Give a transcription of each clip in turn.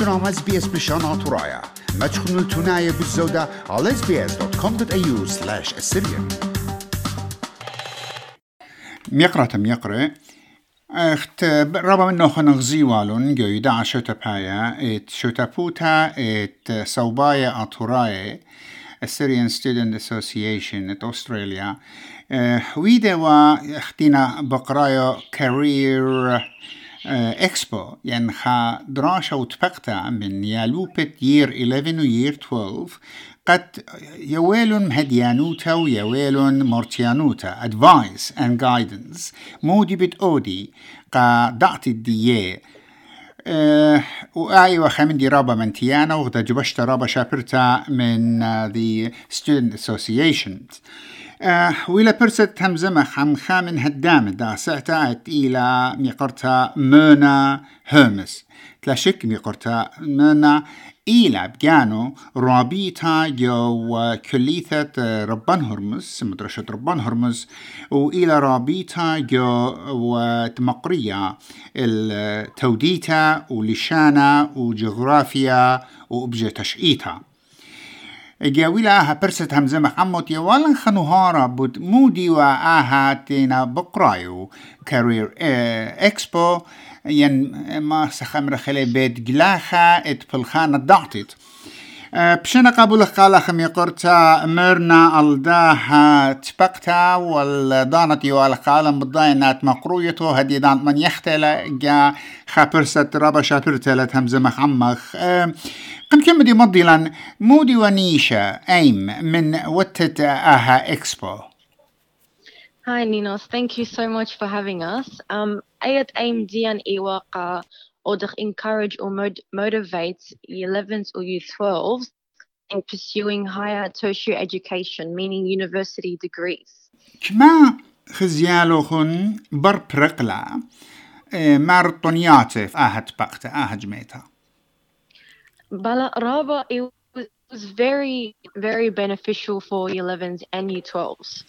برنامج اس بي اس بشانات ما تكونوا التناية بالزودة على sbs.com.au slash assyrian ميقرأ تم يقرأ اخت ربا منو خن غزيوالون جويدا عشوتا بايا ات شوتابوتا ات صوبايا اتوراي Assyrian Student Association at Australia. ويدا واختنا بقرايا career اكسبو يعني خا دراسة وتفقتا من يالوبت يير 11 ويير 12 قد يويلون مهديانوتا ويويلون مورتيانوتا. Advice and guidance. مودي بت أودي. قا دعتي الدية. أه وآي وخمن دي رابا من تيانا وغدا جبشت رابا شابرتا من uh, the student associations أه وإلى برست همزمة خم خامن هدام دا سعتات إلى ميقرتا مونا هرمس تلاشك ميقرتا مونا إلى بجانو رابيتا جو كليثة ربان هرمز مدرسة ربان هرمز وإلى رابيتا جو وتمقرية التوديتا ولشانا وجغرافيا وأبجة تشئيتا جاويلا آها برست همزة محمد يوالن خنوهارا بود مودي وآها تينا بقرايو كارير اكسبو ين ما سخمر خلي بيت جلاخا ات بلخانة ضعتت بشنا قبول قال خمي قرتا مرنا الداها تبقتا والدانت يوال قال مضاينات مقرويتو هدي دانت من يختل جا خابرست رابا شابرتا لتهمزة مخمخ قم كم دي مضيلا مودي ونيشا ايم من وتت أها اكسبو Hi, Ninos. Thank you so much for having us. Um, Ayat aim dian iwaqa or to encourage or mod- motivate year 11s or year 12s in pursuing higher tertiary education, meaning university degrees. كما خزيالو خن بر برقلا مارطونياتف اهت بقتا اها جميتا Bala Raba, it was, was very, very beneficial for year 11s and year 12s.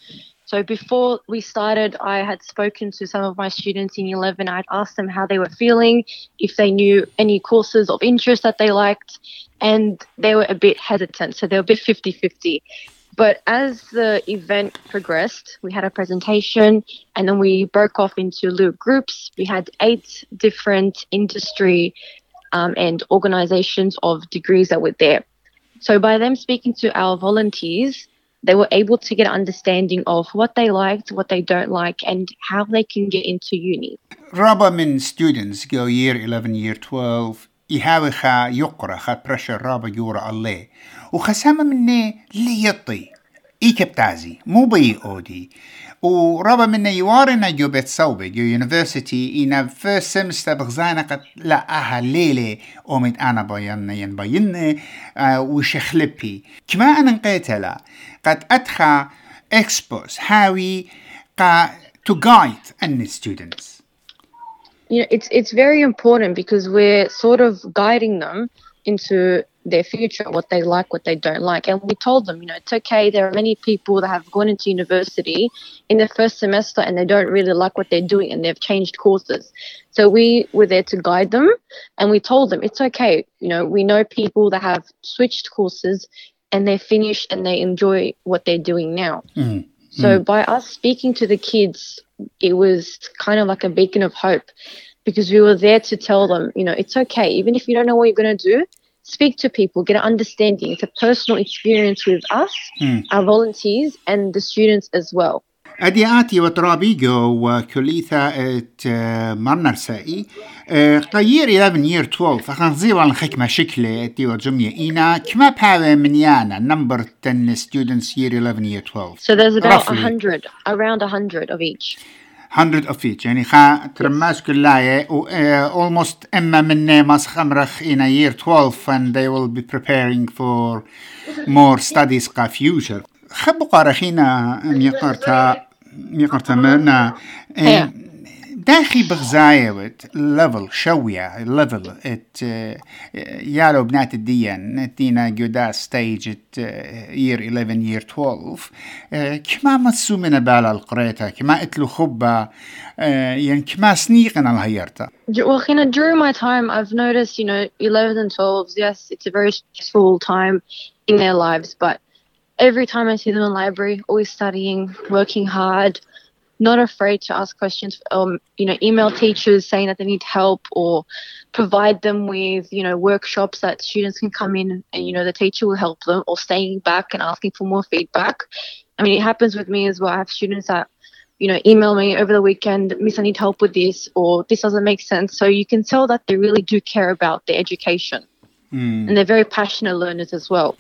so before we started, I had spoken to some of my students in 11. I'd asked them how they were feeling, if they knew any courses of interest that they liked, and they were a bit hesitant. So they were a bit 50 50. But as the event progressed, we had a presentation and then we broke off into little groups. We had eight different industry um, and organizations of degrees that were there. So by them speaking to our volunteers, they were able to get an understanding of what they liked, what they don't like, and how they can get into uni. رابا من students go year 11 year 12 يهاوي خا يقرا خا بريشر رابا يورا عليه وخسامة مني اللي يطي اي كبتازي مو بي اودي ورابا من يوارنا جو بيت صوبي جو يونيفرسيتي إنا فيرست سمستر بغزانا قد لا أها ليلة أومت أنا بينا ين بينا آه وشخلبي كما أنا نقيتلا قد أدخى اكسبوس هاوي قا to guide any students You know, it's it's very important because we're sort of guiding them into their future, what they like, what they don't like. And we told them, you know, it's okay. There are many people that have gone into university in their first semester and they don't really like what they're doing and they've changed courses. So we were there to guide them and we told them it's okay. You know, we know people that have switched courses and they're finished and they enjoy what they're doing now. Mm. So by us speaking to the kids, it was kind of like a beacon of hope because we were there to tell them, you know, it's okay. Even if you don't know what you're going to do, speak to people, get an understanding. It's a personal experience with us, Mm. our volunteers, and the students as well. أدي آتي وترابيجو وكليثا ات مرنر سائي قيير 11 year 12 أخان زيوان الخكمة شكلة تي وجمية إينا كما باوي من يانا number 10 students year 11 year 12 So there's about a Roughly. hundred, around a hundred of each. 100 of each يعني خا ترماس كلاية و uh, almost إما من ماس خمرخ in a year 12 and they will be preparing for more studies قا future خبو قارخينا ميقرتا ميقرتا مرنا هي. تاخي بغزايوت ليفل شوية ليفل ات يالو بنات الديان تينا جودا ستيج ات يير 11 يير 12 كما مسو من بالا القريتا كما اتلو خبا يعني كما سنيقنا الهيرتا Well, you know, during my time, I've noticed, you know, 11s and 12s, yes, it's a very stressful time in their lives, but every time I see them in the library, always studying, working hard, not afraid to ask questions, um, you know, email teachers saying that they need help or provide them with, you know, workshops that students can come in and, you know, the teacher will help them or staying back and asking for more feedback. I mean, it happens with me as well. I have students that, you know, email me over the weekend, Miss, I need help with this, or this doesn't make sense. So you can tell that they really do care about their education. Mm. And they're very passionate learners as well.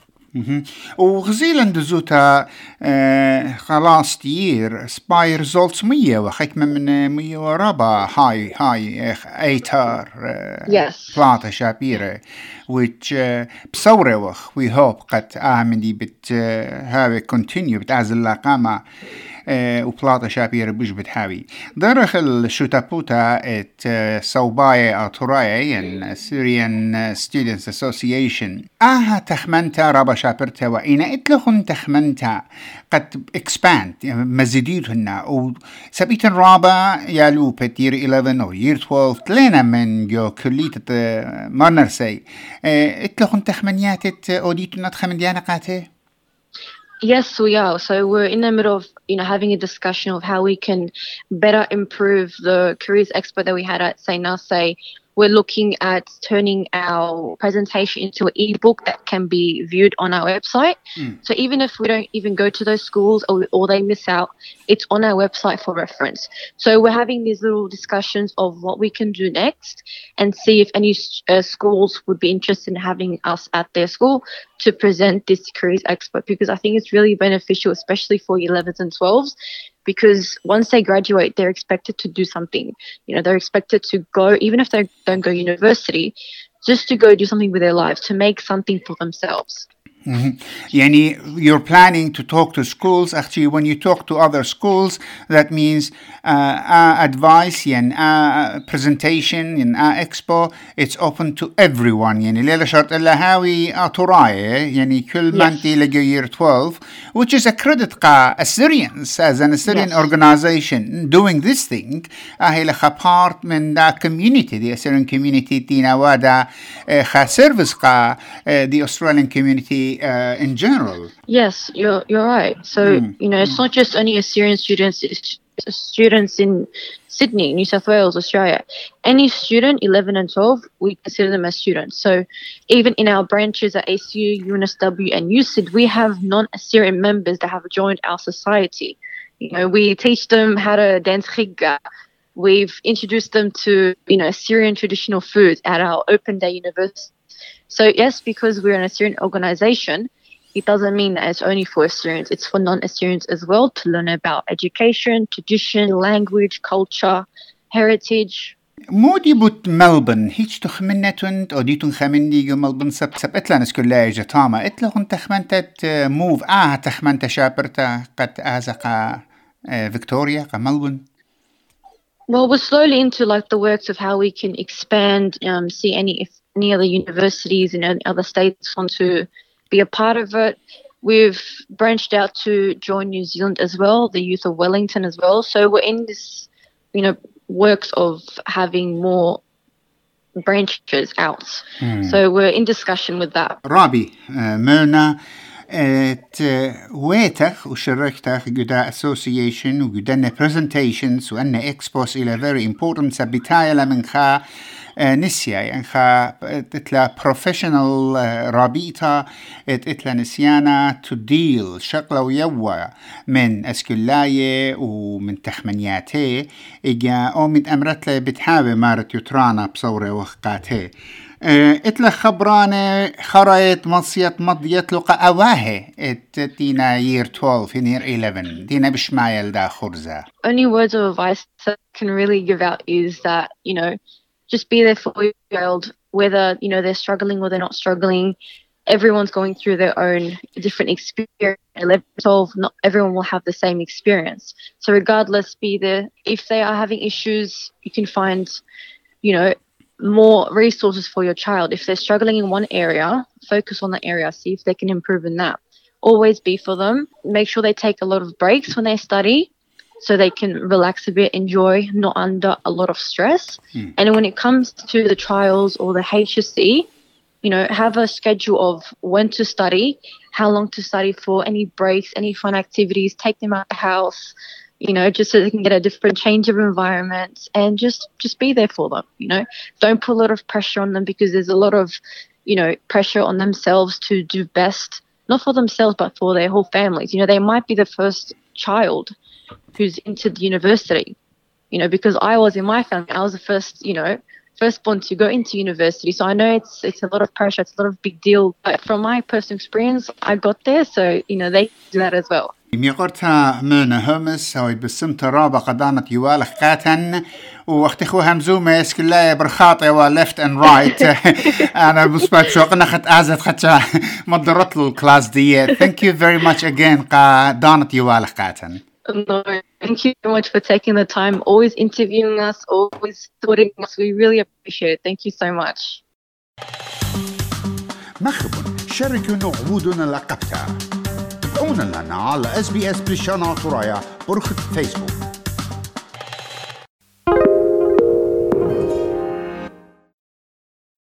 وغزيلا دزوتا آه خلاص تير سباي ريزولتس مية وخيك من مية ورابا هاي هاي أيتار آه Yes. بلاطة شابيرة which uh, بصورة وخ we hope قد آمدي بت uh, هاوي continue بتعزل لاقامة uh, آه، وبلاطة شابير بوش بتحاوي درخ الشوتابوتا ات آه، صوباية أطرايا ين سوريان ستودنس اسوسياشن آها تخمنتا رابا شابرتا وإنا إتلخن تخمنتا. قد اكسباند مزيديد هنا و سبيت رابا يالو بت يير 11 أو يير 12 تلينا من جو كليت آه، مرنرسي إتلخن تخمنيات أوديتنا تخمن ديانا قاته Yes, we are. So we're in the middle of, you know, having a discussion of how we can better improve the careers expo that we had at Say Nase. We're looking at turning our presentation into an ebook that can be viewed on our website. Mm. So even if we don't even go to those schools or, or they miss out, it's on our website for reference. So we're having these little discussions of what we can do next and see if any uh, schools would be interested in having us at their school to present this careers expert because I think it's really beneficial, especially for 11s and 12s, because once they graduate, they're expected to do something. You know, they're expected to go, even if they don't go university, just to go do something with their lives, to make something for themselves. Mhm. Yani you're planning to talk to schools. Actually, when you talk to other schools, that means uh, uh, advice and uh, presentation and uh, expo. It's open to everyone. يعني ليلة شرط إلا هاوي أطراية يعني كل ما Yes. أنت لقى year 12 which is a credit قا Assyrians as an Assyrian Yes. organization doing this thing أهي لخا part من دا community the Assyrian community تينا وادا uh, خا service قا uh, the Australian community uh, in general Yes, you're you're right. So Mm, you know, it's not just only Assyrian students; it's students in Sydney, New South Wales, Australia. Any student, eleven and twelve, we consider them as students. So even in our branches at ACU, UNSW, and USYD, we have non-Assyrian members that have joined our society. You know, we teach them how to dance khigga. We've introduced them to you know Assyrian traditional foods at our open day university. So yes, because we're an Assyrian organization, it doesn't mean that it's only for Assyrians. It's for non-Assyrians as well to learn about education, tradition, language, culture, heritage. مودي بوت ملبن هيج تخمنتن او ديتون خمن ديجو ملبن سب سب اتلان اسكولا جتاما اتلغن تخمنتت موف اه تخمنت شابرتا قد ازقا فيكتوريا قا ملبن Well, we're slowly into like the works of how we can expand, um, see any if any other universities in any other states want to be a part of it. We've branched out to join New Zealand as well, the youth of Wellington as well. So we're in this, you know, works of having more branches out. So we're in discussion with that. رابي آه، ميرنا ات ويتخ وشركتخ جدا اسوسيشن وجدنا presentations وأن اكسبوس إلى very important سبتايا لمن خا آه، نسيا يعني خا اتلا professional آه، رابيطة ات- اتلا نسيانا deal شغلة ويوا من أسكلاية ومن تخمنياتي. إجا أو من أمرتلا بتحاوي مارت يترانا بصورة وخقاتي. آه، إتلا خبرانة خريت مصيت مضيت لقا أواهي. إت تينا year 12 in year 11 تينا بشمايل دا خرزة. Only words of advice that can really give out is that, you know, just be there for your child, whether, you know, they're struggling or they're not struggling. everyone's going through their own different experience. 11, 12, not everyone will have the same experience. So regardless, be there if they are having issues, you can find, you know, more resources for your child. If they're struggling in one area, focus on that area, see if they can improve in that. Always be for them. Make sure they take a lot of breaks when they study so they can relax a bit, enjoy, not under a lot of stress. Mm. And when it comes to the trials or the HSC, you know, have a schedule of when to study, how long to study for, any breaks, any fun activities, take them out the house, you know, just so they can get a different change of environment and just just be there for them, you know. Don't put a lot of pressure on them because there's a lot of, you know, pressure on themselves to do best, not for themselves but for their whole families. You know, they might be the first child who's into the university, you know, because I was in my family, I was the first, you know, firstborn to go into university. So I know it's it's a lot of pressure, it's a lot of big deal. But from my personal experience, I got there, so you know they do that as well. ميقرتها من همس هاي بسم ترابة قدانة يوالخ قاتن واختي خو همزومة اسكلا برخاطي وليفت اند رايت انا بسبات شو قنا خت ازت خدشا مضرت له الكلاس دي ثانك يو فيري ماتش اجين قدانة يوالخ قاتن No, thank you so much for taking the time, always interviewing us, always supporting us. We really appreciate it. Thank you so much. مرحبا شاركونا عبودنا لقبتها تابعونا لنا على اس بي اس بريشانا ترايا برخة فيسبوك